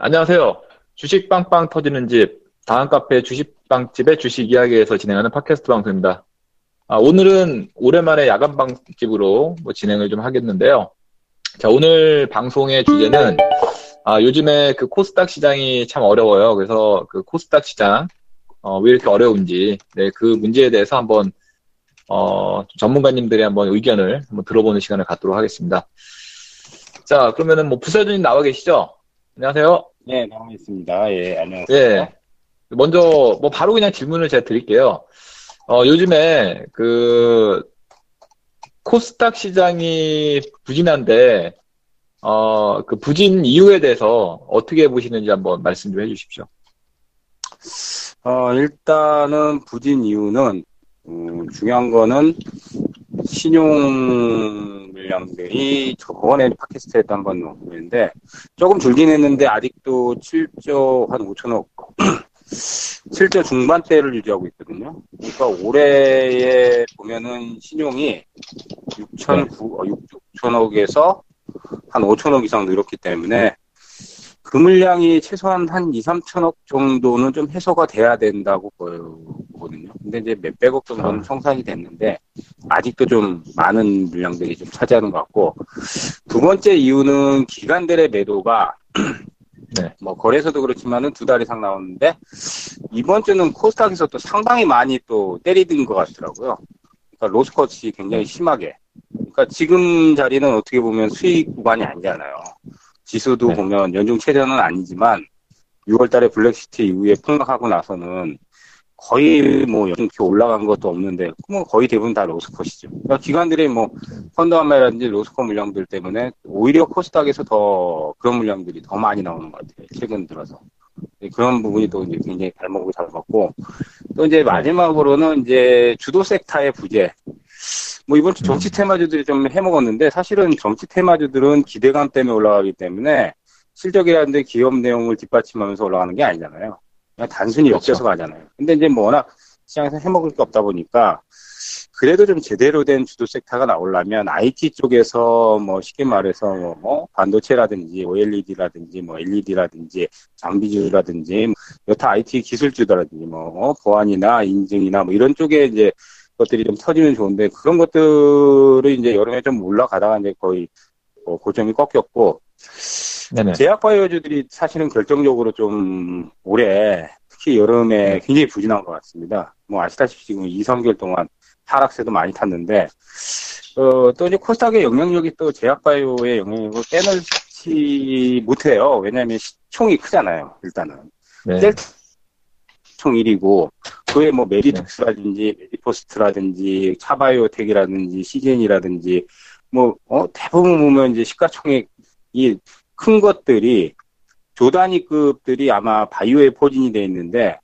네, 안녕하세요. 주식 빵빵 터지는 집, 다음 카페 주식빵집의 주식 이야기에서 진행하는 팟캐스트 방송입니다. 아, 오늘은 오랜만에 야간 방집으로 뭐 진행을 좀 하겠는데요. 자, 오늘 방송의 주제는 아, 요즘에 그 코스닥 시장이 참 어려워요. 그래서 그 코스닥 시장 어, 왜 이렇게 어려운지 네, 그 문제에 대해서 한번 어, 전문가님들의 한번 의견을 한번 들어보는 시간을 갖도록 하겠습니다. 자, 그러면은 뭐 부사장님 나와 계시죠? 안녕하세요. 네, 나와 있습니다. 예, 안녕하세요. 예. 먼저 뭐 바로 그냥 질문을 제가 드릴게요. 어, 요즘에 그 코스닥 시장이 부진한데 어, 그 부진 이유에 대해서 어떻게 보시는지 한번 말씀 좀 해주십시오. 어, 일단은 부진 이유는 음, 중요한 거는 신용 물량들이 저번에 팟캐스트에도 한번 넣었는데 조금 줄긴 했는데 아직도 7조 한 5천억 7조 중반대를 유지하고 있거든요. 그러니까 올해에 보면은 신용이 6천 6천억에서 한 5천억 이상 늘었기 때문에 그 물량이 최소한 한 2, 3천억 정도는 좀 해소가 돼야 된다고 보거든요. 근데 이제 몇백억 정도는 청산이 됐는데 아직도 좀 많은 물량들이 좀 차지하는 것 같고 두 번째 이유는 기관들의 매도가 네. 뭐 거래소도 그렇지만은 두 달 이상 나오는데 이번 주는 코스닥에서 또 상당히 많이 또 때리든 것 같더라고요. 그러니까 로스컷이 굉장히 심하게. 그러니까 지금 자리는 어떻게 보면 수익 구간이 아니잖아요. 지수도 네. 보면 연중 최저는 아니지만 6월달에 블랙시티 이후에 폭락하고 나서는 거의 뭐 이렇게 올라간 것도 없는데 뭐 거의 대부분 다 로스컷이죠. 그러니까 기관들의 뭐 펀드 한매라든지 로스컷 물량들 때문에 오히려 코스닥에서 더 그런 물량들이 더 많이 나오는 것 같아요. 최근 들어서. 그런 부분이 또 이제 굉장히 발목을 잡았고 또 이제 마지막으로는 이제 주도 섹터의 부재. 뭐 이번 주 정치 음. 테마주들이 좀 해먹었는데 사실은 정치 테마주들은 기대감 때문에 올라가기 때문에 실적이라든지 기업 내용을 뒷받침하면서 올라가는 게 아니잖아요. 그냥 단순히 그렇죠. 엮여서 가잖아요. 근데 이제 뭐 워낙 시장에서 해먹을 게 없다 보니까 그래도 좀 제대로 된 주도 섹터가 나오려면 IT 쪽에서 뭐 쉽게 말해서 뭐, 뭐 반도체라든지 OLED라든지 뭐 LED라든지 장비주라든지 뭐 여타 IT 기술주라든지 뭐 어, 보안이나 인증이나 뭐 이런 쪽에 이제 것들이 좀 터지면 좋은데 그런 것들을 이제 여름에 좀 올라가다가 이제 거의 뭐 고점이 꺾였고 네네. 제약바이오주들이 사실은 결정적으로 좀 올해 특히 여름에 네. 굉장히 부진한 것 같습니다. 뭐 아시다시피 지금 2, 3개월 동안 하락세도 많이 탔는데 어, 또 이제 코스닥의 영향력이 또 제약바이오의 영향력을 빼놓지 못해요. 왜냐하면 시총이 크잖아요. 일단은 네. 시총 1위고 그에 뭐 메디톡스라든지 메디포스트라든지 차바이오텍이라든지 씨젠이라든지 뭐 어, 대부분 보면 이제 시가총액이 큰 것들이 조단위급들이 아마 바이오에 포진이 돼 있는데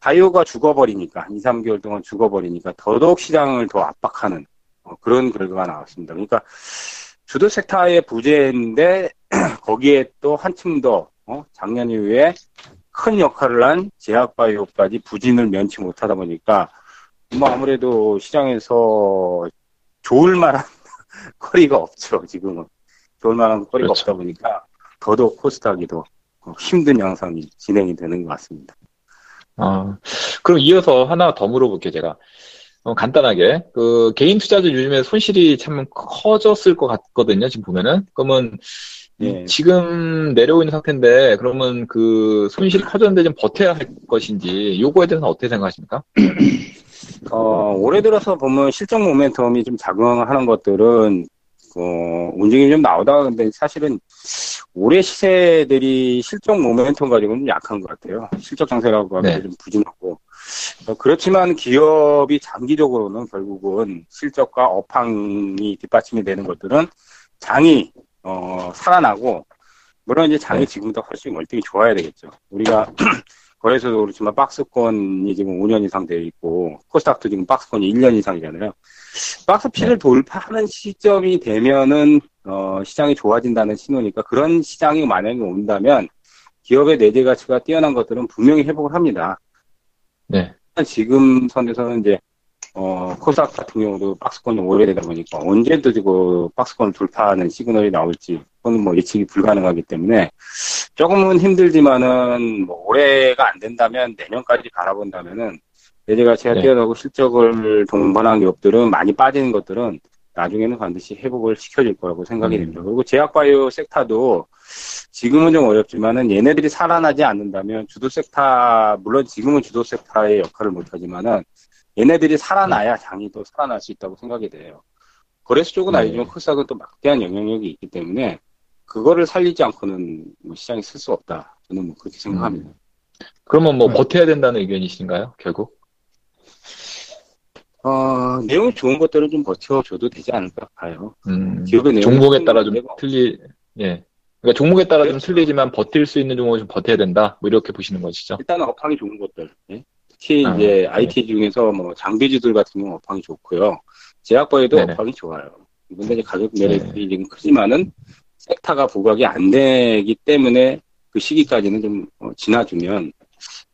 바이오가 죽어버리니까 2, 3개월 동안 죽어버리니까 더더욱 시장을 더 압박하는 어, 그런 결과가 나왔습니다. 그러니까 주도 섹터의 부재인데 거기에 또 한층 더 어, 작년 이후에 큰 역할을 한 제약바이오까지 부진을 면치 못하다 보니까 뭐 아무래도 시장에서 좋을 만한 거리가 없죠 지금은 좋을 만한 거리가 그렇죠. 없다 보니까 더더욱 코스닥이 더 힘든 양상이 진행이 되는 것 같습니다. 아, 그럼 이어서 하나 더 물어볼게요, 제가. 어, 간단하게. 그, 개인 투자들 요즘에 손실이 참 커졌을 것 같거든요, 지금 보면은. 그러면, 네. 지금 내려오고 있는 상태인데, 그러면 그 손실이 커졌는데 좀 버텨야 할 것인지, 요거에 대해서는 어떻게 생각하십니까? 어, 올해 들어서 보면 실적 모멘텀이 좀 작용하는 것들은 어, 움직임이 좀 나오다가 근데 사실은 올해 시세들이 실적 모멘텀 가지고는 좀 약한 것 같아요. 실적 장세라고 하면 네. 좀 부진하고. 어, 그렇지만 기업이 장기적으로는 결국은 실적과 업황이 뒷받침이 되는 것들은 장이 어, 살아나고 물론 이제 장이 네. 지금보다 훨씬 월등히 좋아야 되겠죠. 우리가 거래소도 그렇지만 박스권이 지금 5년 이상 되어 있고 코스닥도 지금 박스권이 1년 이상이잖아요. 박스피를 네. 돌파하는 시점이 되면은 어, 시장이 좋아진다는 신호니까 그런 시장이 만약에 온다면 기업의 내재 가치가 뛰어난 것들은 분명히 회복을 합니다. 네. 지금 선에서는 이제 어, 코스닥 같은 경우도 박스권이 오래되다 보니까 언제도 그 박스권 돌파하는 시그널이 나올지 그건 뭐 예측이 불가능하기 때문에 조금은 힘들지만은 뭐 올해가 안 된다면 내년까지 바라본다면은 내재가 제가 네. 뛰어나고 실적을 동반한 기업들은 많이 빠지는 것들은 나중에는 반드시 회복을 시켜줄 거라고 생각이 음. 됩니다. 그리고 제약바이오 섹터도 지금은 좀 어렵지만은 얘네들이 살아나지 않는다면 주도 섹터 물론 지금은 주도 섹터의 역할을 못하지만은 얘네들이 살아나야 장이 또 살아날 수 있다고 생각이 돼요. 거래소 쪽은 네. 아니지만 코스닥은 또 막대한 영향력이 있기 때문에 그거를 살리지 않고는 뭐 시장에 쓸수 없다. 저는 뭐 그렇게 생각합니다. 그러면 뭐 네. 버텨야 된다는 의견이신가요? 결국? 어, 내용이 좋은 것들은 좀 버텨줘도 되지 않을까 봐요. 음, 기업의 종목에 따라 좀. 틀리, 예. 그러니까 종목에 따라 좀 그렇죠. 틀리지만 버틸 수 있는 종목은 좀 버텨야 된다. 뭐 이렇게 보시는 것이죠. 일단은 업황이 좋은 것들. 예? 특히 아, 이제 네. IT 중에서 뭐 장비주들 같은 경우 업황이 좋고요. 제약바에도 네네. 업황이 좋아요. 이제 가격 네. 매력이 지금 크지만은 섹터가 부각이 안 되기 때문에 그 시기까지는 좀 어, 지나주면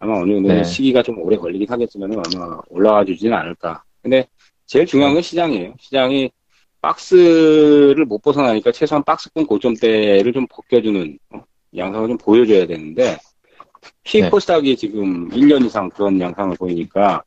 아마 어느 정도 네. 시기가 좀 오래 걸리긴 하겠지만 아마 올라와 주지는 않을까. 근데 제일 중요한 건 시장이에요. 시장이 박스를 못 벗어나니까 최소한 박스권 고점대를 좀 벗겨주는 어, 양상을 좀 보여줘야 되는데 특히 네. 코스닥이 지금 1년 이상 그런 양상을 보이니까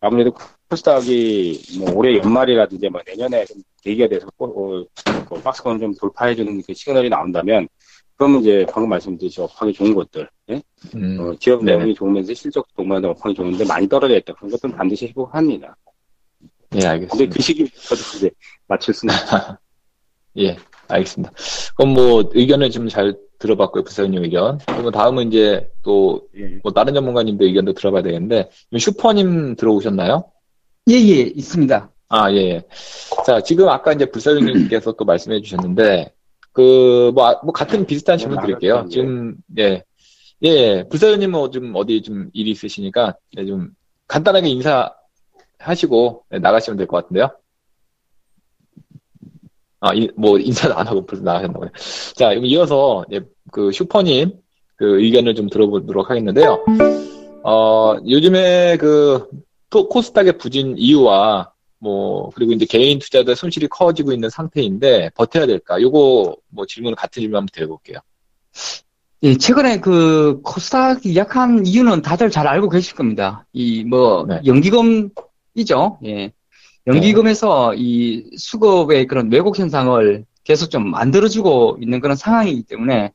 아무래도 코스닥이 뭐 올해 연말이라든지 뭐 내년에 좀 계기가 돼서 어, 어, 그 박스권을 좀 돌파해주는 그 시그널이 나온다면 그러면 이제 방금 말씀드린 업황이 좋은 것들 예? 음, 어, 기업. 내용이 좋으면서 실적 동반된 업황이 좋은데 많이 떨어져 있다 그런 것들은 반드시 회복합니다. 예, 근데 알겠습니다. 그 시기부터 이제 맞출 수는 없죠. 예, 알겠습니다. 그럼 뭐 의견을 좀잘 들어봤고요, 부사님 의견. 그러면 다음은 이제 또 예. 뭐 다른 전문가님들 의견도 들어봐야 되겠는데 슈퍼님 들어오셨나요? 예, 예, 있습니다. 아, 예. 예. 자, 지금 아까 이제 불사님께서 또 말씀해 주셨는데, 그, 뭐, 아, 뭐, 같은 비슷한 질문 네, 드릴게요. 나눴죠, 지금, 예. 예, 불사님은 좀 어디 좀 일이 있으시니까, 예, 좀 간단하게 인사하시고 예, 나가시면 될 것 같은데요. 아, 이- 뭐, 인사도 안 하고 벌써 나가셨나 보네. 자, 그럼 이어서, 예, 그 슈퍼님, 그 의견을 좀 들어보도록 하겠는데요. 어, 요즘에 그, 또 코스닥의 부진 이유와 뭐 그리고 이제 개인 투자자 손실이 커지고 있는 상태인데 버텨야 될까? 요거 뭐 질문 같은 질문 한번 드려볼게요. 예, 최근에 그 코스닥이 약한 이유는 다들 잘 알고 계실 겁니다. 이 뭐 네. 연기금이죠. 예. 연기금에서 이 수급의 그런 왜곡 현상을 계속 좀 만들어주고 있는 그런 상황이기 때문에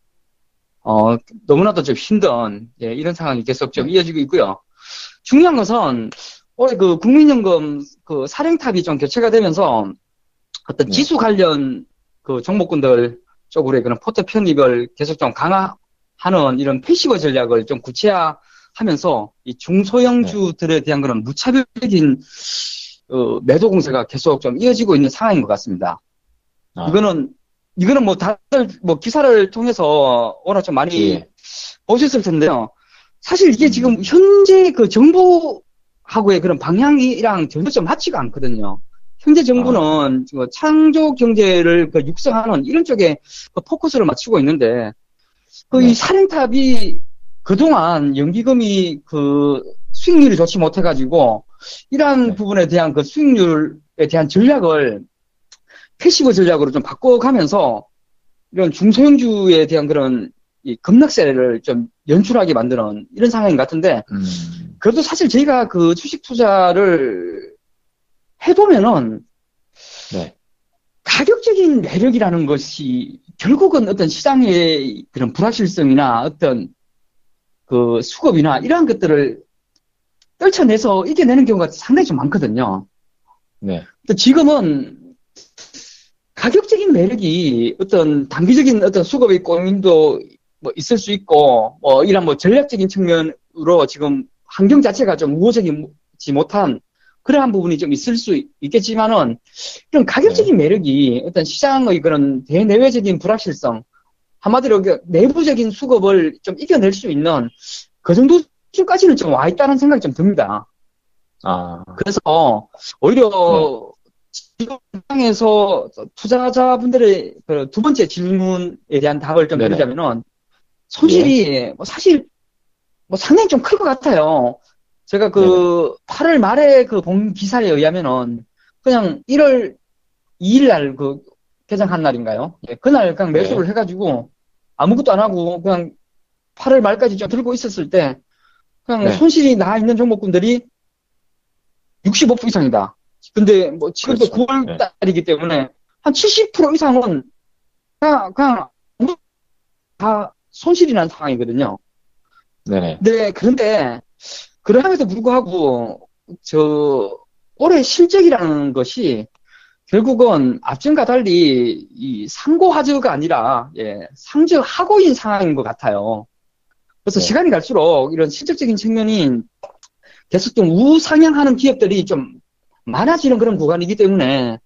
어 너무나도 좀 힘든 예, 이런 상황이 계속 좀 네. 이어지고 있고요. 중요한 것은 올해 그 국민연금 그 사령탑이 좀 교체가 되면서 어떤 네. 지수 관련 그 종목군들 쪽으로의 그런 포트 편입을 계속 좀 강화하는 이런 passive 전략을 좀 구체화하면서 이 중소형주들에 대한 그런 무차별적인 어, 매도 공세가 계속 좀 이어지고 있는 상황인 것 같습니다. 아. 이거는 이거는 뭐 다들 뭐 기사를 통해서 워낙 좀 많이 예. 보셨을 텐데요. 사실 이게 음. 지금 현재 그 정부하고의 그런 방향이랑 전혀 좀 맞지가 않거든요. 현재 정부는 그 창조 경제를 그 육성하는 이런 쪽에 그 포커스를 맞추고 있는데 그 네. 이 사령탑이 그동안 연기금이 그 수익률이 좋지 못해가지고 이러한 네. 부분에 대한 그 수익률에 대한 전략을 passive 전략으로 좀 바꿔가면서 이런 중소형주에 대한 그런 이 급락세를 좀 연출하게 만드는 이런 상황인 것 같은데 음, 그래도 사실 저희가 그 주식 투자를 해보면은 네. 가격적인 매력이라는 것이 결국은 어떤 시장의 그런 불확실성이나 어떤 그 수급이나 이러한 것들을 떨쳐내서 이겨내는 경우가 상당히 좀 많거든요. 네. 근데 지금은 가격적인 매력이 어떤 단기적인 어떤 수급의 고민도 뭐 있을 수 있고, 뭐 이런 뭐 전략적인 측면으로 지금 환경 자체가 좀 우호적이지 못한 그러한 부분이 좀 있을 수 있겠지만은 이런 가격적인 매력이 어떤 시장의 그런 대내외적인 불확실성, 한마디로 그 내부적인 수급을 좀 이겨낼 수 있는 그 정도 까지는 좀 와 있다는 생각이 좀 듭니다. 아, 그래서 오히려 지금 상황에서 투자자분들의 그두 번째 질문에 대한 답을 좀 네네. 드리자면은 손실이 뭐 사실 뭐 상당히 좀 클 것 같아요. 제가 그 8월 말에 그 본 기사에 의하면은 그냥 1월 2일 날 그 개장한 날인가요? 예, 그날 그냥 매수를 네. 해가지고 아무것도 안 하고 그냥 8월 말까지 좀 들고 있었을 때 그냥 네. 손실이 나 있는 종목군들이 65% 이상이다. 근데 뭐 지금도 그렇죠. 9월 네. 달이기 때문에 한 70% 이상은 그냥 그냥 다 손실이 난 상황이거든요. 네네. 네, 그런데 그럼에도 불구하고 저 올해 실적이라는 것이 결국은 앞전과 달리 이 상고하저가 아니라 예, 상저하고인 상황인 것 같아요. 그래서 네. 시간이 갈수록 이런 실적적인 측면이 계속 좀 우상향하는 기업들이 좀 많아지는 그런 구간이기 때문에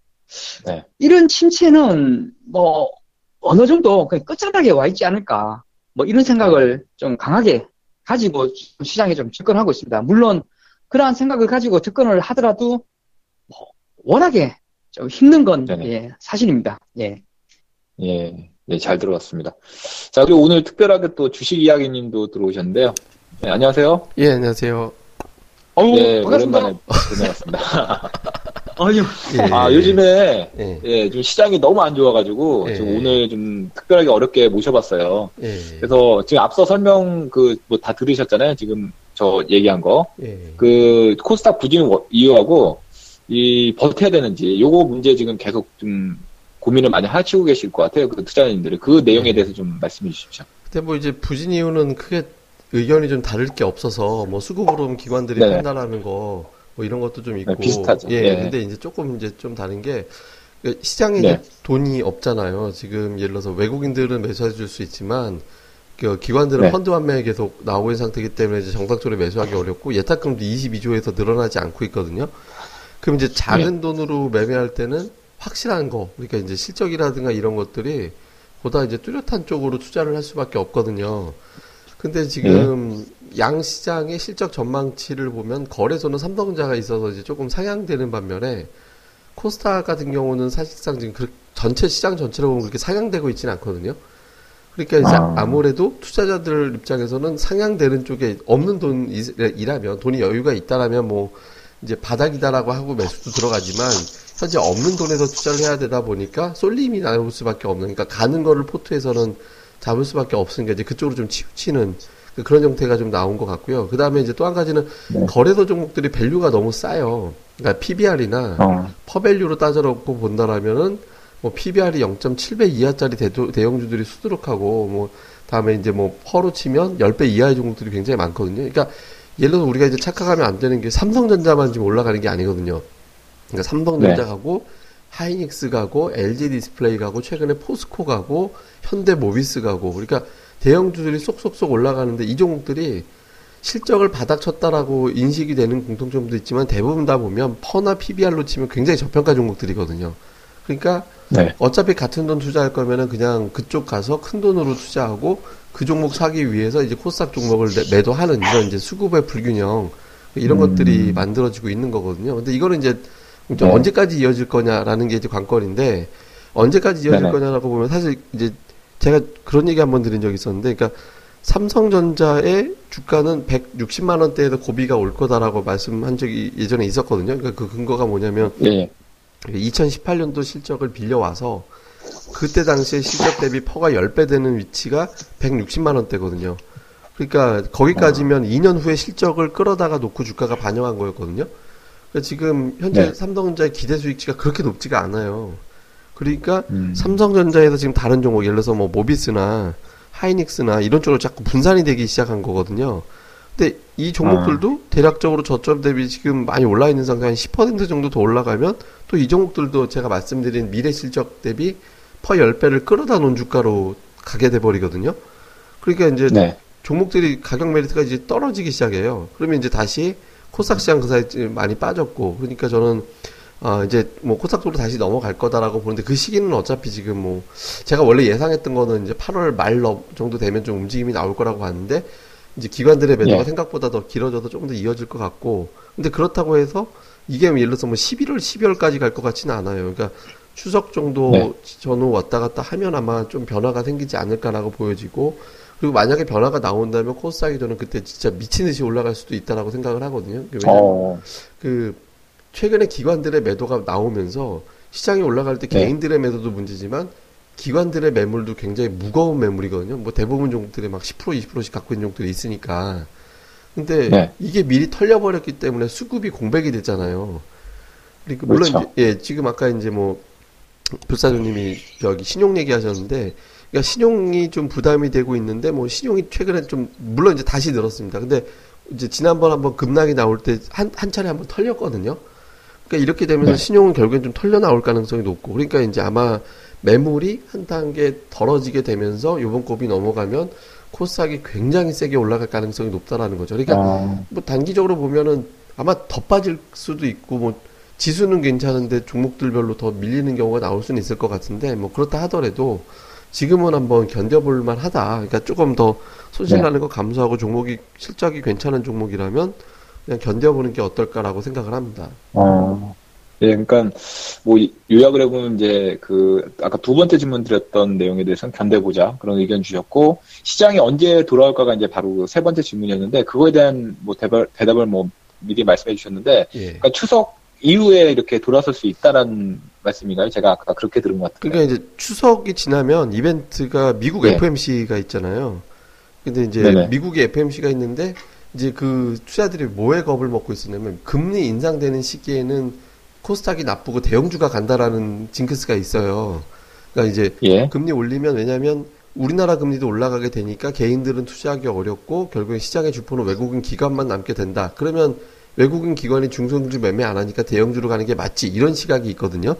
네. 이런 침체는 뭐 어느 정도 끝자락에 와 있지 않을까 뭐 이런 생각을 좀 강하게 가지고 시장에 좀 접근하고 있습니다. 물론 그러한 생각을 가지고 접근을 하더라도 뭐 워낙에 좀 힘든 건. 예, 사실입니다. 예. 예, 네, 잘 들어봤습니다. 자, 그리고 오늘 특별하게 또 주식 이야기 님도 들어오셨는데요. 네, 안녕하세요. 예, 안녕하세요. 어우, 네, 반갑습니다. 오랜만에 뵙습니다. 아유, 예, 아, 예, 요즘에, 예, 예, 좀 시장이 너무 안 좋아가지고, 예. 지금 오늘 좀 특별하게 어렵게 모셔봤어요. 예, 그래서 지금 앞서 설명 그, 뭐 다 들으셨잖아요. 지금 저 얘기한 거. 예, 그, 코스닥 부진 워- 이유하고, 이, 버텨야 되는지, 요거 문제 지금 계속 좀 고민을 많이 하시고 계실 것 같아요. 그 투자자님들이. 그 내용에 네. 대해서 좀 말씀해 주십시오. 근데 뭐 이제 부진 이유는 크게 의견이 좀 다를 게 없어서 뭐 수급으로 기관들이 네네. 판단하는 거 뭐 이런 것도 좀 있고 네, 비슷하죠. 예, 예. 근데 이제 조금 이제 좀 다른 게그 시장에 네. 돈이 없잖아요. 지금 예를 들어서 외국인들은 매수해 줄 수 있지만 그 기관들은 네. 펀드 환매에 계속 나오고 있는 상태이기 때문에 이제 정상적으로 매수하기 어렵고 예탁금도 22조에서 늘어나지 않고 있거든요. 그럼 이제 작은 돈으로 매매할 때는 확실한 거, 그러니까 이제 실적이라든가 이런 것들이 보다 이제 뚜렷한 쪽으로 투자를 할 수밖에 없거든요. 근데 지금 양시장의 실적 전망치를 보면 거래소는 삼성전자가 있어서 이제 조금 상향되는 반면에 코스닥 같은 경우는 사실상 지금 그 전체 시장 전체로 보면 그렇게 상향되고 있지는 않거든요. 그러니까 이제 아. 아무래도 투자자들 입장에서는 상향되는 쪽에 없는 돈이라면 돈이 여유가 있다라면 뭐 이제 바닥이다라고 하고 매수도 들어가지만 현재 없는 돈에서 투자를 해야 되다 보니까 쏠림이 나올 수밖에 없는 그러니까 가는 거를 포트에서는 잡을 수밖에 없으니까 이제 그쪽으로 좀 치우치는 그- 그런 형태가 좀 나온 것 같고요. 그 다음에 이제 또 한 가지는 네. 거래소 종목들이 value가 너무 싸요. 그러니까 PBR이나 어, 퍼밸류로 따져놓고 본다라면은 뭐 PBR이 0.7배 이하짜리 대도, 대형주들이 수두룩하고 뭐 다음에 이제 뭐 PER로 치면 10배 이하의 종목들이 굉장히 많거든요. 그러니까 예를 들어서 우리가 이제 착각하면 안 되는 게 삼성전자만 지금 올라가는 게 아니거든요. 그러니까 삼성전자 네. 가고 하이닉스 가고 LG 디스플레이 가고 최근에 포스코 가고 현대 모비스 가고 그러니까 대형주들이 쏙쏙쏙 올라가는데 이 종목들이 실적을 바닥 쳤다라고 인식이 되는 공통점도 있지만 대부분 다 보면 PER나 PBR로 치면 굉장히 저평가 종목들이거든요. 그러니까 네. 어차피 같은 돈 투자할 거면은 그냥 그쪽 가서 큰 돈으로 투자하고 그 종목 사기 위해서 이제 코스닥 종목을 내- 매도하는 이런 이제 수급의 불균형 이런 음. 것들이 만들어지고 있는 거거든요. 근데 이거는 이제 네. 언제까지 이어질 거냐라는 게 이제 관건인데 언제까지 이어질 네네. 거냐라고 보면 사실 이제 제가 그런 얘기 한 번 드린 적이 있었는데 그러니까 삼성전자의 주가는 160만 원대에서 고비가 올 거다라고 말씀한 적이 예전에 있었거든요. 그러니까 그 근거가 뭐냐면 예. 2018년도 실적을 빌려와서 그때 당시에 실적 대비 퍼가 10배 되는 위치가 160만 원대거든요. 그러니까 거기까지면 2년 후에 실적을 끌어다가 놓고 주가가 반영한 거였거든요. 그러니까 지금 현재 네. 삼성전자의 기대 수익치가 그렇게 높지가 않아요. 그러니까 음. 삼성전자에서 지금 다른 종목 예를 들어서 뭐 모비스나 하이닉스나 이런 쪽으로 자꾸 분산이 되기 시작한 거거든요. 근데 이 종목들도 대략적으로 저점 대비 지금 많이 올라 있는 상태 한 10% 정도 더 올라가면 또 이 종목들도 제가 말씀드린 미래 실적 대비 퍼 10배를 끌어다 놓은 주가로 가게 돼 버리거든요. 그러니까 이제 네. 종목들이 가격 메리트가 이제 떨어지기 시작해요. 그러면 이제 다시 코스닥 시장 그 사이에 좀 많이 빠졌고, 그러니까 저는 아 이제 뭐 코스닥 쪽으로 다시 넘어갈 거다라고 보는데 그 시기는 어차피 지금 뭐 제가 원래 예상했던 거는 이제 8월 말 너- 정도 되면 좀 움직임이 나올 거라고 봤는데 이제 기관들의 매도가 예. 생각보다 더 길어져서 조금 더 이어질 것 같고, 근데 그렇다고 해서 이게 예를 들어서 뭐 11월, 12월까지 갈 것 같지는 않아요. 그러니까 추석 정도 네. 전후 왔다 갔다 하면 아마 좀 변화가 생기지 않을까라고 보여지고 그리고 만약에 변화가 나온다면 코스닥이 저는 그때 진짜 미친 듯이 올라갈 수도 있다라고 생각을 하거든요. 왜냐면 어, 그 최근에 기관들의 매도가 나오면서 시장이 올라갈 때 네. 개인들의 매도도 문제지만 기관들의 매물도 굉장히 무거운 매물이거든요. 뭐 대부분 종목들이 막 10% 20%씩 갖고 있는 종목들이 있으니까. 근데 네. 이게 미리 털려버렸기 때문에 수급이 공백이 됐잖아요. 그러니까 물론 그렇죠. 예, 지금 아까 이제 뭐 불사조님이 여기 신용 얘기하셨는데 그러니까 신용이 좀 부담이 되고 있는데 뭐 신용이 최근에 좀 물론 이제 다시 늘었습니다. 근데 이제 지난번 한번 급락이 나올 때 한 한 차례 한번 털렸거든요. 그러니까 이렇게 되면서 네. 신용은 결국엔 좀 털려 나올 가능성이 높고 그러니까 이제 아마 매물이 한 단계 덜어지게 되면서 요번 곱이 넘어가면 코스닥이 굉장히 세게 올라갈 가능성이 높다라는 거죠. 그러니까 어, 뭐 단기적으로 보면은 아마 더 빠질 수도 있고 뭐 지수는 괜찮은데 종목들별로 더 밀리는 경우가 나올 수는 있을 것 같은데 뭐 그렇다 하더라도 지금은 한번 견뎌볼 만하다. 그러니까 조금 더 손실 네. 나는 거 감수하고 종목이 실적이 괜찮은 종목이라면 그냥 견뎌보는 게 어떨까라고 생각을 합니다. 어. 예, 그러니까 뭐 이- 요약을 해보면 이제 그 아까 두 번째 질문 드렸던 내용에 대해서는 견뎌보자 그런 의견 주셨고 시장이 언제 돌아올까가 이제 바로 세 번째 질문이었는데 그거에 대한 뭐 대답, 대답을 뭐 미리 말씀해 주셨는데 예. 그러니까 추석 이후에 이렇게 돌아설 수 있다라는 말씀인가요? 제가 아까 그렇게 들은 것 같은데. 그러니까 이제 추석이 지나면 이벤트가 미국 네. FMC가 있잖아요. 근데 이제 네네. 미국의 FMC가 있는데 이제 그 투자들이 뭐에 겁을 먹고 있었냐면 금리 인상되는 시기에는 코스닥이 나쁘고 대형주가 간다라는 징크스가 있어요. 그러니까 이제 예. 금리 올리면 왜냐면 우리나라 금리도 올라가게 되니까 개인들은 투자하기 어렵고 결국에 시장의 주포는 외국인 기관만 남게 된다. 그러면 외국인 기관이 중성주 매매 안 하니까 대형주로 가는 게 맞지. 이런 시각이 있거든요.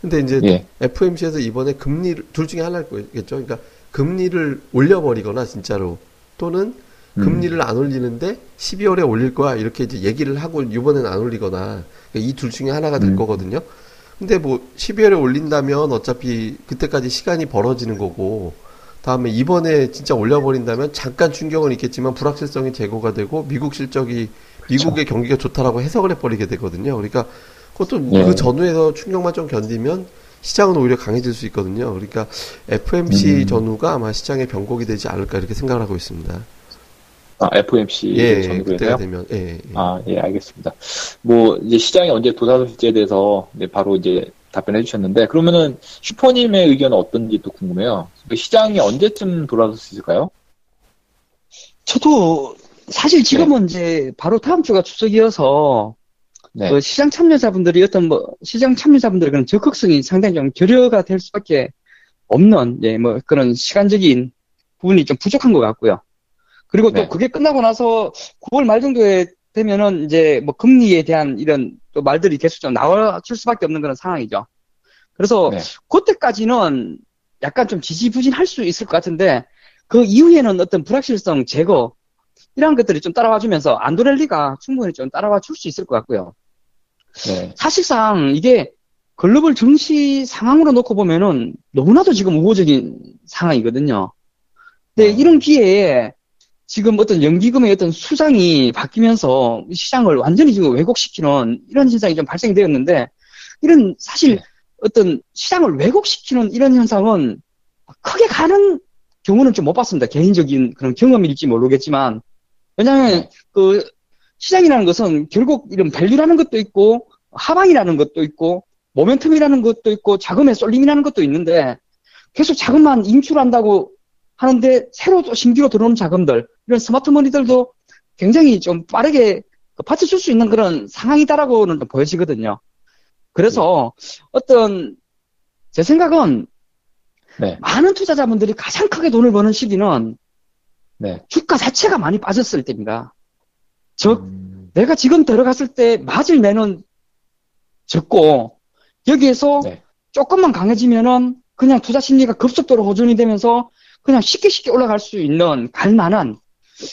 근데 이제 예. FMC에서 이번에 금리를 둘 중에 하나일 거겠죠. 그러니까 금리를 올려버리거나 진짜로 또는 음. 금리를 안 올리는데 12월에 올릴 거야 이렇게 이제 얘기를 하고 이번에는 안 올리거나 이둘 중에 하나가 될 음. 거거든요. 근데 뭐 12월에 올린다면 어차피 그때까지 시간이 벌어지는 거고 다음에 이번에 진짜 올려버린다면 잠깐 충격은 있겠지만 불확실성이 제거가 되고 미국 실적이 미국의 경기가 좋다라고 해석을 해버리게 되거든요. 그러니까 그것도 예. 그 전후에서 충격만 좀 견디면 시장은 오히려 강해질 수 있거든요. 그러니까 FMC 음. 전후가 아마 시장의 변곡이 되지 않을까 이렇게 생각을 하고 있습니다. 아, FMC 예, 전후에서요? 그때가 되면 예, 예. 아, 예, 알겠습니다. 뭐, 이제 시장이 언제 도사설지에 대해서 이제 바로 이제 답변해 주셨는데, 그러면은 슈퍼님의 의견은 어떤지 또 궁금해요. 그 시장이 언제쯤 돌아설 수 있을까요? 저도 사실 지금은 이제 바로 다음 주가 추석이어서 네. 그 시장 참여자분들이 어떤 뭐 시장 참여자분들의 그런 적극성이 상당히 좀 결여가 될 수밖에 없는 예, 뭐 그런 시간적인 부분이 좀 부족한 것 같고요. 그리고 또 네. 그게 끝나고 나서 9월 말 정도에 되면은 이제 뭐 금리에 대한 이런 또 말들이 계속 좀 나와줄 수밖에 없는 그런 상황이죠. 그래서 네. 그때까지는 약간 좀 지지부진할 수 있을 것 같은데 그 이후에는 어떤 불확실성 제거 이런 것들이 좀 따라와 주면서 안도렐리가 충분히 좀 따라와 줄 수 있을 것 같고요. 네. 사실상 이게 글로벌 증시 상황으로 놓고 보면은 너무나도 지금 우호적인 상황이거든요. 근데 어. 이런 기회에 지금 어떤 연기금의 어떤 수장이 바뀌면서 시장을 완전히 지금 왜곡시키는 이런 현상이 좀 발생되었는데 이런 사실 네. 어떤 시장을 왜곡시키는 이런 현상은 크게 가는 경우는 좀 못 봤습니다. 개인적인 그런 경험일지 모르겠지만 왜냐하면 네. 그 시장이라는 것은 결국 이런 value라는 것도 있고 하방이라는 것도 있고 모멘텀이라는 것도 있고 자금의 쏠림이라는 것도 있는데 계속 자금만 인출한다고 하는데 새로 또 신규로 들어오는 자금들 이런 smart money들도 굉장히 좀 빠르게 받쳐줄 수 있는 그런 상황이다라고는 좀 보여지거든요. 그래서 어떤 제 생각은 네. 많은 투자자분들이 가장 크게 돈을 버는 시기는 네. 주가 자체가 많이 빠졌을 때입니다. 즉 음, 내가 지금 들어갔을 때 맞을 매는 적고 여기에서 네. 조금만 강해지면은 그냥 투자 심리가 급속도로 호전이 되면서 그냥 쉽게 쉽게 올라갈 수 있는 갈 만한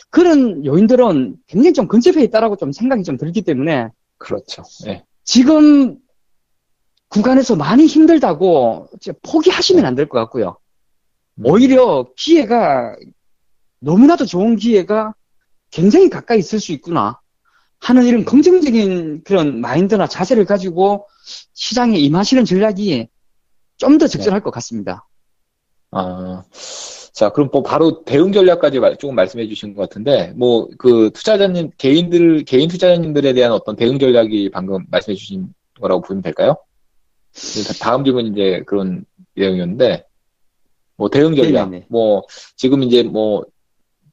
그런 요인들은 굉장히 좀 근접해 있다라고 좀 생각이 좀 들기 때문에 그렇죠. 네. 지금 구간에서 많이 힘들다고 포기하시면 안 될 것 같고요. 음. 오히려 기회가 너무나도 좋은 기회가 굉장히 가까이 있을 수 있구나 하는 이런 긍정적인 그런 마인드나 자세를 가지고 시장에 임하시는 전략이 좀 더 적절할 것 같습니다. 아, 자, 그럼 뭐 바로 대응 전략까지 말- 조금 말씀해 주신 것 같은데, 뭐 그 투자자님, 개인들, 개인 투자자님들에 대한 어떤 대응 전략이 방금 말씀해 주신 거라고 보면 될까요? 이제 다음 질문 이제 그런 내용이었는데, 뭐 대응 전략, 네네네. 뭐 지금 이제 뭐,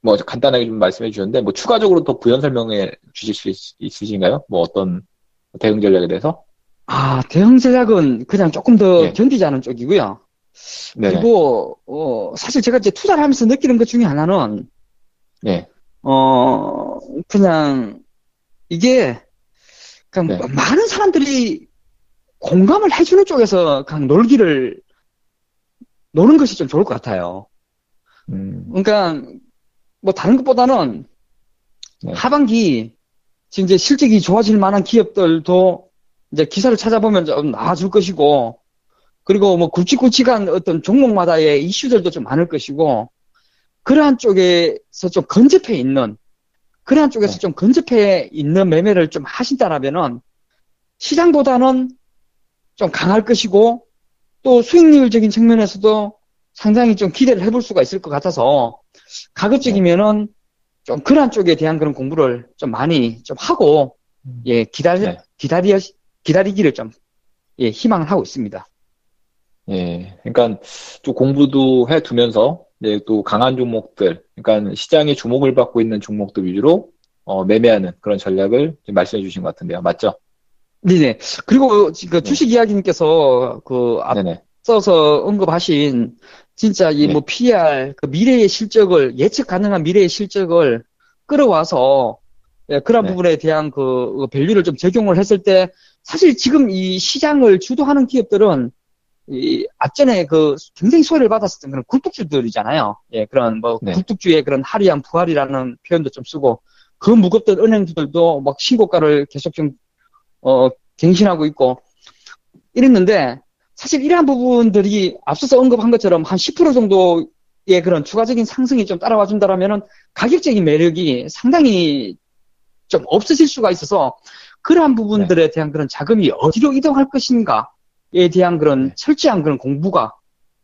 뭐 간단하게 좀 말씀해 주셨는데, 뭐 추가적으로 더 부연 설명해 주실 수 있- 있으신가요? 뭐 어떤 대응 전략에 대해서? 아, 대형 전략은 그냥 조금 더 예. 견디자는 쪽이고요. 네. 그리고, 어, 사실 제가 이제 투자를 하면서 느끼는 것 중에 하나는, 네. 어, 그냥, 이게, 그냥 네. 많은 사람들이 공감을 해주는 쪽에서 그냥 놀기를, 노는 것이 좀 좋을 것 같아요. 음, 그러니까, 뭐 다른 것보다는 네. 하반기, 지금 이제 실적이 좋아질 만한 기업들도 이제 기사를 찾아보면 좀 나와줄 것이고, 그리고 뭐 굵직굵직한 어떤 종목마다의 이슈들도 좀 많을 것이고, 그러한 쪽에서 좀 근접해 있는, 그러한 쪽에서 네. 좀 근접해 있는 매매를 좀 하신다라면은, 시장보다는 좀 강할 것이고, 또 수익률적인 측면에서도 상당히 좀 기대를 해볼 수가 있을 것 같아서, 가급적이면은 좀 그러한 쪽에 대한 그런 공부를 좀 많이 좀 하고, 예, 기다리, 네. 기다리, 기다리기를 좀, 예, 희망을 하고 있습니다. 예, 그러니까 좀 공부도 해 두면서 이제 또 강한 종목들, 그러니까 시장에 주목을 받고 있는 종목들 위주로 어, 매매하는 그런 전략을 말씀해 주신 것 같은데요, 맞죠? 네네. 그리고 그 주식 이야기님께서 그. 앞서서 언급하신 진짜 이 네. 뭐 PR, 그 미래의 실적을, 예측 가능한 미래의 실적을 끌어와서 예, 그런 네. 부분에 대한 그 밸류를 좀 적용을 했을 때 사실 지금 이 시장을 주도하는 기업들은 이 앞전에 그 굉장히 소외를 받았었던 그런 굴뚝주들이잖아요. 예, 그런 뭐 네. 굴뚝주의 그런 하리한 부활이라는 표현도 좀 쓰고 그 무겁던 은행들도 막 신고가를 계속 좀 어, 갱신하고 있고 이랬는데 사실 이러한 부분들이 앞서서 언급한 것처럼 한 10% 정도의 그런 추가적인 상승이 좀 따라와 준다라면은 가격적인 매력이 상당히 좀 없어질 수가 있어서 그러한 부분들에 대한 그런 자금이 어디로 이동할 것인가에 대한 그런 네. 철저한 그런 공부가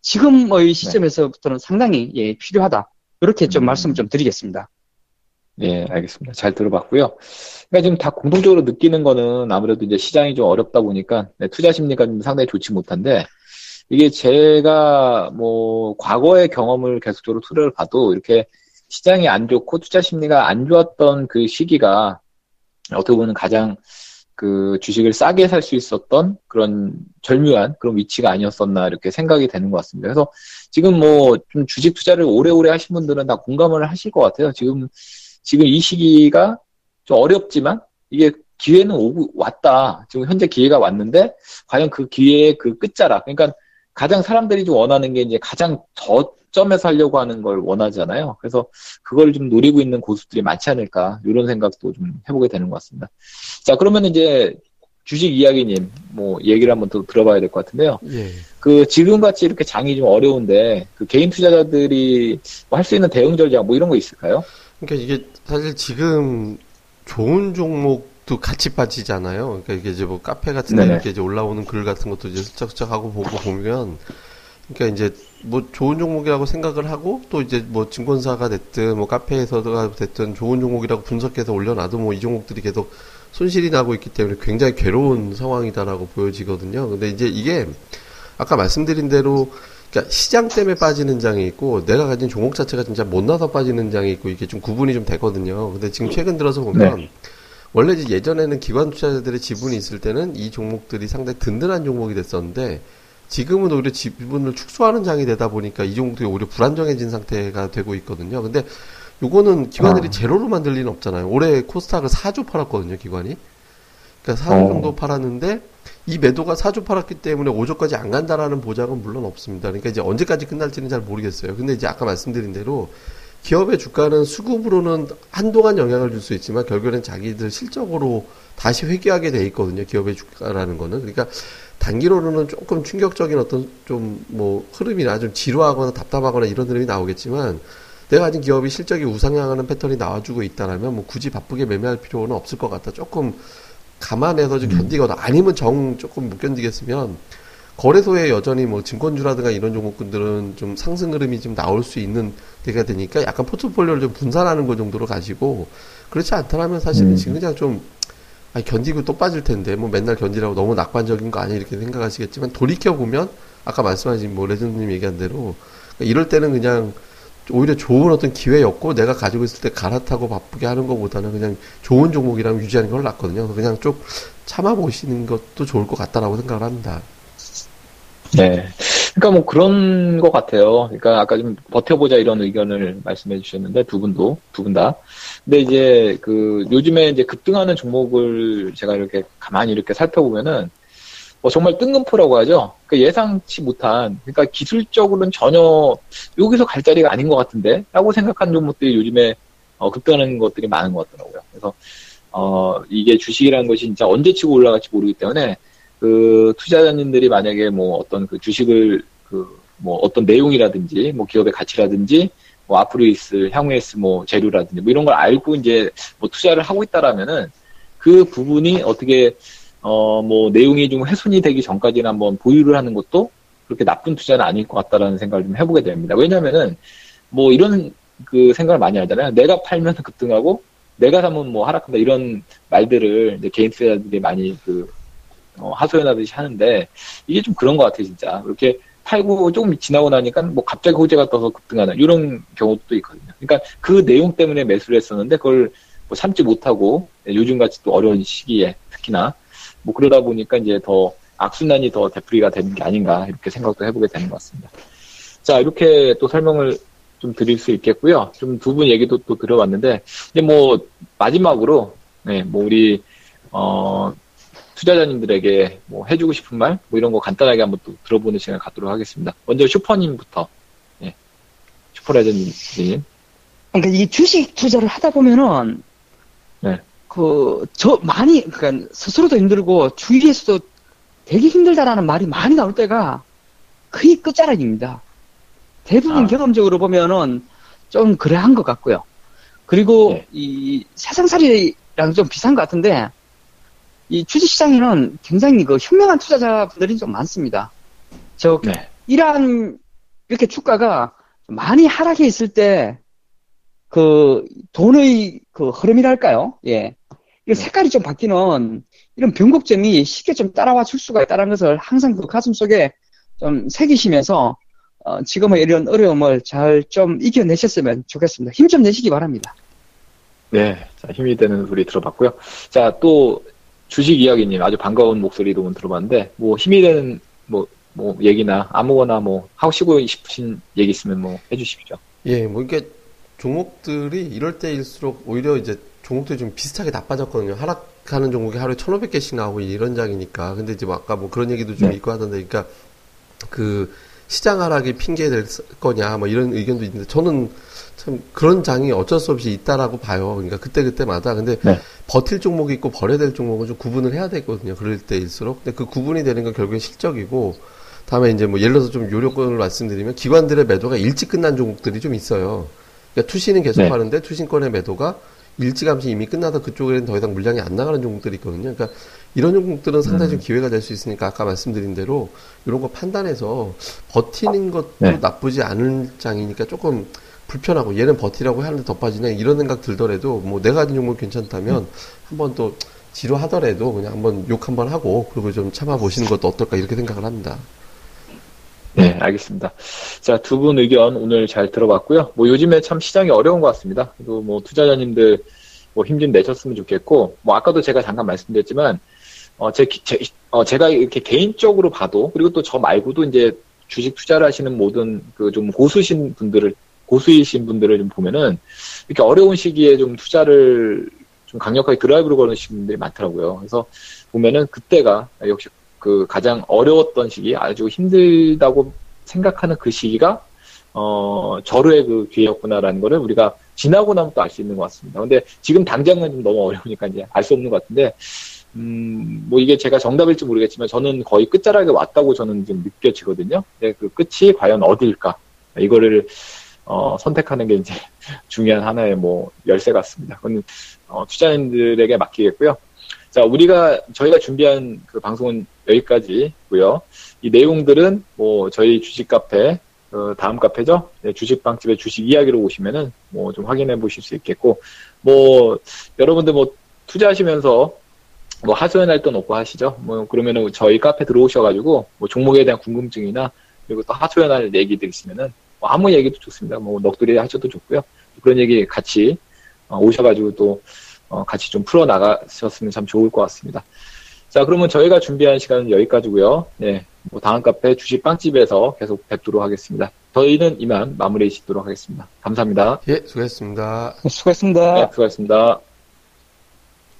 지금의 시점에서부터는 상당히 예, 필요하다. 이렇게 좀 음. 말씀을 좀 드리겠습니다. 예, 알겠습니다. 잘 들어봤고요. 그러니까 지금 다 공통적으로 느끼는 거는 아무래도 이제 시장이 좀 어렵다 보니까 네, 투자 심리가 좀 상당히 좋지 못한데 이게 제가 뭐 과거의 경험을 계속적으로 투자를 봐도 이렇게 시장이 안 좋고 투자 심리가 안 좋았던 그 시기가 어떻게 보면 가장 그 주식을 싸게 살 수 있었던 그런 절묘한 그런 위치가 아니었었나 이렇게 생각이 되는 것 같습니다. 그래서 지금 뭐 좀 주식 투자를 오래오래 하신 분들은 다 공감을 하실 것 같아요. 지금 지금 이 시기가 좀 어렵지만 이게 기회는 오고 왔다. 지금 현재 기회가 왔는데 과연 그 기회의 그 끝자락. 그러니까 가장 사람들이 좀 원하는 게 이제 가장 저점에서 하려고 하는 걸 원하잖아요. 그래서 그걸 좀 노리고 있는 고수들이 많지 않을까 이런 생각도 좀 해보게 되는 것 같습니다. 자 그러면 이제 주식 이야기님 뭐 얘기를 한번 더 들어봐야 될 것 같은데요. 예. 그 지금 같이 이렇게 장이 좀 어려운데 그 개인 투자자들이 뭐 할수 있는 대응 전략 뭐 이런 거 있을까요? 그러니까 이게 사실 지금 좋은 종목도 같이 빠지잖아요. 그러니까 이게 이제 뭐 카페 같은 데 네네. 이렇게 이제 올라오는 글 같은 것도 이제 슬쩍슬쩍 하고 보고 보면 그러니까 이제 뭐 좋은 종목이라고 생각을 하고 또 이제 뭐 증권사가 됐든 뭐 카페에서가 됐든 좋은 종목이라고 분석해서 올려놔도 뭐 이 종목들이 계속 손실이 나고 있기 때문에 굉장히 괴로운 상황이다라고 보여지거든요. 근데 이제 이게 아까 말씀드린 대로 그러니까 시장 때문에 빠지는 장이 있고 내가 가진 종목 자체가 진짜 못나서 빠지는 장이 있고 이게 좀 구분이 좀 되거든요. 근데 지금 최근 들어서 보면 원래 이제 예전에는 기관 투자자들의 지분이 있을 때는 이 종목들이 상당히 든든한 종목이 됐었는데 지금은 오히려 지분을 축소하는 장이 되다 보니까 이 종목들이 오히려 불안정해진 상태가 되고 있거든요. 근데 요거는 기관들이 아. 제로로 만들 리는 없잖아요. 올해 코스닥을 4조 팔았거든요, 기관이. 그러니까 4조 어. 정도 팔았는데 이 매도가 4조 팔았기 때문에 5조까지 안 간다라는 보장은 물론 없습니다. 그러니까 이제 언제까지 끝날지는 잘 모르겠어요. 근데 이제 아까 말씀드린 대로 기업의 주가는 수급으로는 한동안 영향을 줄 수 있지만 결국에는 자기들 실적으로 다시 회귀하게 돼 있거든요. 기업의 주가라는 거는. 그러니까 단기로는 조금 충격적인 어떤 좀 뭐 흐름이나 좀 지루하거나 답답하거나 이런 흐름이 나오겠지만 내가 가진 기업이 실적이 우상향하는 패턴이 나와주고 있다라면 뭐 굳이 바쁘게 매매할 필요는 없을 것 같다. 조금 감안해서 좀 견디거나 아니면 정 조금 못 견디겠으면 거래소에 여전히 뭐 증권주라든가 이런 종목들은 좀 상승 흐름이 좀 나올 수 있는 때가 되니까 약간 포트폴리오를 좀 분산하는 거 정도로 가지고 그렇지 않다면 사실은 음. 지금 그냥 좀 아니, 견디고 또 빠질 텐데 뭐 맨날 견디라고 너무 낙관적인 거 아니야 이렇게 생각하시겠지만 돌이켜 보면 아까 말씀하신 뭐 레전드님 얘기한 대로 그러니까 이럴 때는 그냥 오히려 좋은 어떤 기회였고 내가 가지고 있을 때 갈아타고 바쁘게 하는 것보다는 그냥 좋은 종목이라면 유지하는 게 훨씬 낫거든요. 그냥 쭉 참아보시는 것도 좋을 것 같다라고 생각을 합니다. 네. 그러니까 뭐 그런 것 같아요. 그러니까 아까 좀 버텨보자 이런 의견을 말씀해 주셨는데 두 분도 두 분 다. 근데 이제 그 요즘에 이제 급등하는 종목을 제가 이렇게 가만히 이렇게 살펴보면은 뭐 정말 뜬금포라고 하죠. 그러니까 예상치 못한 그러니까 기술적으로는 전혀 여기서 갈 자리가 아닌 것 같은데 라고 생각하는 종목들이 요즘에 어, 급등하는 것들이 많은 것 같더라고요. 그래서 어 이게 주식이라는 것이 진짜 언제 치고 올라갈지 모르기 때문에 그 투자자님들이 만약에 뭐 어떤 그 주식을 그 뭐 어떤 내용이라든지 뭐 기업의 가치라든지 뭐 앞으로 있을 향후에 있을 뭐 재료라든지 뭐 이런 걸 알고 이제 뭐 투자를 하고 있다라면은 그 부분이 어떻게 어 뭐 내용이 좀 훼손이 되기 전까지는 한번 보유를 하는 것도 그렇게 나쁜 투자는 아닐 것 같다라는 생각을 좀 해보게 됩니다. 왜냐면은 뭐 이런 그 생각을 많이 하잖아요. 내가 팔면 급등하고 내가 사면 뭐 하락한다 이런 말들을 개인 투자자들이 많이 그 어, 하소연하듯이 하는데 이게 좀 그런 것 같아요 진짜 이렇게 팔고 조금 지나고 나니까 뭐 갑자기 호재가 떠서 급등하는 이런 경우도 있거든요. 그러니까 그 내용 때문에 매수를 했었는데 그걸 뭐 참지 못하고 요즘 같이 또 어려운 시기에 특히나 뭐 그러다 보니까 이제 더 악순환이 더 되풀이가 되는 게 아닌가 이렇게 생각도 해보게 되는 것 같습니다. 자 이렇게 또 설명을 좀 드릴 수 있겠고요. 좀 두 분 얘기도 또 들어봤는데 이제 뭐 마지막으로 네, 뭐 우리 어 투자자님들에게 뭐 해주고 싶은 말, 뭐 이런 거 간단하게 한번 또 들어보는 시간을 갖도록 하겠습니다. 먼저 슈퍼님부터, 예. 슈퍼레전드님. 그러니까 이 주식 투자를 하다 보면은 네. 그 저 많이 그러니까 스스로도 힘들고 주위에서도 되게 힘들다라는 말이 많이 나올 때가 거의 끝자락입니다. 대부분 아. 경험적으로 보면은 좀 그래한 것 같고요. 그리고 네. 이 세상살이랑 좀 비슷한 것 같은데 이 주식시장에는 굉장히 그 현명한 투자자분들이 좀 많습니다. 저 네. 이러한 이렇게 주가가 많이 하락해 있을 때 그 돈의 그 흐름이랄까요? 예. 이 색깔이 좀 바뀌는 이런 변곡점이 쉽게 좀 따라와 줄 수가 있다는 것을 항상 그 가슴 속에 좀 새기시면서 어, 지금의 이런 어려움을 잘 좀 이겨내셨으면 좋겠습니다. 힘 좀 내시기 바랍니다. 네. 자, 힘이 되는 소리 들어봤고요. 자, 또 주식 이야기님 아주 반가운 목소리도 들어봤는데, 뭐 힘이 되는 뭐, 뭐 얘기나 아무거나 뭐 하시고 싶으신 얘기 있으면 뭐 해주십시오. 예, 뭐 이게 종목들이 이럴 때일수록 오히려 이제 종목들이 좀 비슷하게 나빠졌거든요. 하락하는 종목이 하루에 1,500개씩 나오고 이런 장이니까. 근데 이제 뭐 아까 뭐 그런 얘기도 좀 네. 있고 하던데, 그러니까 그 시장 하락이 핑계 될 거냐, 뭐 이런 의견도 있는데 저는 참 그런 장이 어쩔 수 없이 있다라고 봐요. 그러니까 그때 그때마다. 근데 네. 버틸 종목이 있고 버려야 될 종목은 좀 구분을 해야 되거든요. 그럴 때일수록. 근데 그 구분이 되는 건 결국엔 실적이고, 다음에 이제 뭐 예를 들어서 좀 요령권을 말씀드리면 기관들의 매도가 일찍 끝난 종목들이 좀 있어요. 그러니까 투신은 계속 네. 하는데 투신권의 매도가 일찌감치 이미 끝나서 그쪽에는 더 이상 물량이 안 나가는 종목들이 있거든요. 그러니까 이런 종목들은 상당히 좀 음. 기회가 될 수 있으니까 아까 말씀드린 대로 이런 거 판단해서 버티는 것도 네. 나쁘지 않은 장이니까 조금 불편하고 얘는 버티라고 하는데 더 빠지네 이런 생각 들더라도 뭐 내가 가진 종목 괜찮다면 한번 또 지루하더라도 그냥 한번 욕 한번 하고 그리고 좀 참아 보시는 것도 어떨까 이렇게 생각을 합니다. 네, 알겠습니다. 자, 두 분 의견 오늘 잘 들어봤고요. 뭐 요즘에 참 시장이 어려운 것 같습니다. 그리고 뭐 투자자님들 뭐 힘 좀 내셨으면 좋겠고, 뭐 아까도 제가 잠깐 말씀드렸지만, 어, 제, 기- 제, 어, 제가 이렇게 개인적으로 봐도, 그리고 또 저 말고도 이제 주식 투자를 하시는 모든 그 좀 고수신 분들을, 고수이신 분들을 좀 보면은, 이렇게 어려운 시기에 좀 투자를 좀 강력하게 드라이브를 거는 분들이 많더라고요. 그래서 보면은 그때가 역시 그 가장 어려웠던 시기, 아주 힘들다고 생각하는 그 시기가 어 절호의 그 기회였구나라는 거를 우리가 지나고 나면 또 알 수 있는 것 같습니다. 근데 지금 당장은 좀 너무 어려우니까 이제 알 수 없는 것 같은데 음 뭐 이게 제가 정답일지 모르겠지만 저는 거의 끝자락에 왔다고 저는 좀 느껴지거든요. 근데 그 끝이 과연 어디일까? 이거를 어 선택하는 게 이제 중요한 하나의 뭐 열쇠 같습니다. 그건 어, 투자인들에게 맡기겠고요. 자, 우리가, 저희가 준비한 그 방송은 여기까지고요 이 내용들은 뭐, 저희 주식 카페, 어, 다음 카페죠? 네, 주식방집의 주식 이야기로 오시면은 뭐 좀 확인해 보실 수 있겠고, 뭐, 여러분들 뭐, 투자하시면서 뭐 하소연할 돈 없고 하시죠? 뭐, 그러면은 저희 카페 들어오셔가지고, 뭐 종목에 대한 궁금증이나, 그리고 또 하소연할 얘기들 있으면은, 뭐 아무 얘기도 좋습니다. 뭐, 넋두리 하셔도 좋고요. 그런 얘기 같이 어, 오셔가지고 또 어, 같이 좀 풀어 나가셨으면 참 좋을 것 같습니다. 자, 그러면 저희가 준비한 시간은 여기까지고요. 네, 뭐 다음 카페 주식 빵집에서 계속 뵙도록 하겠습니다. 저희는 이만 마무리 짓도록 하겠습니다. 감사합니다. 예, 수고했습니다. 수고했습니다. 네, 수고하셨습니다.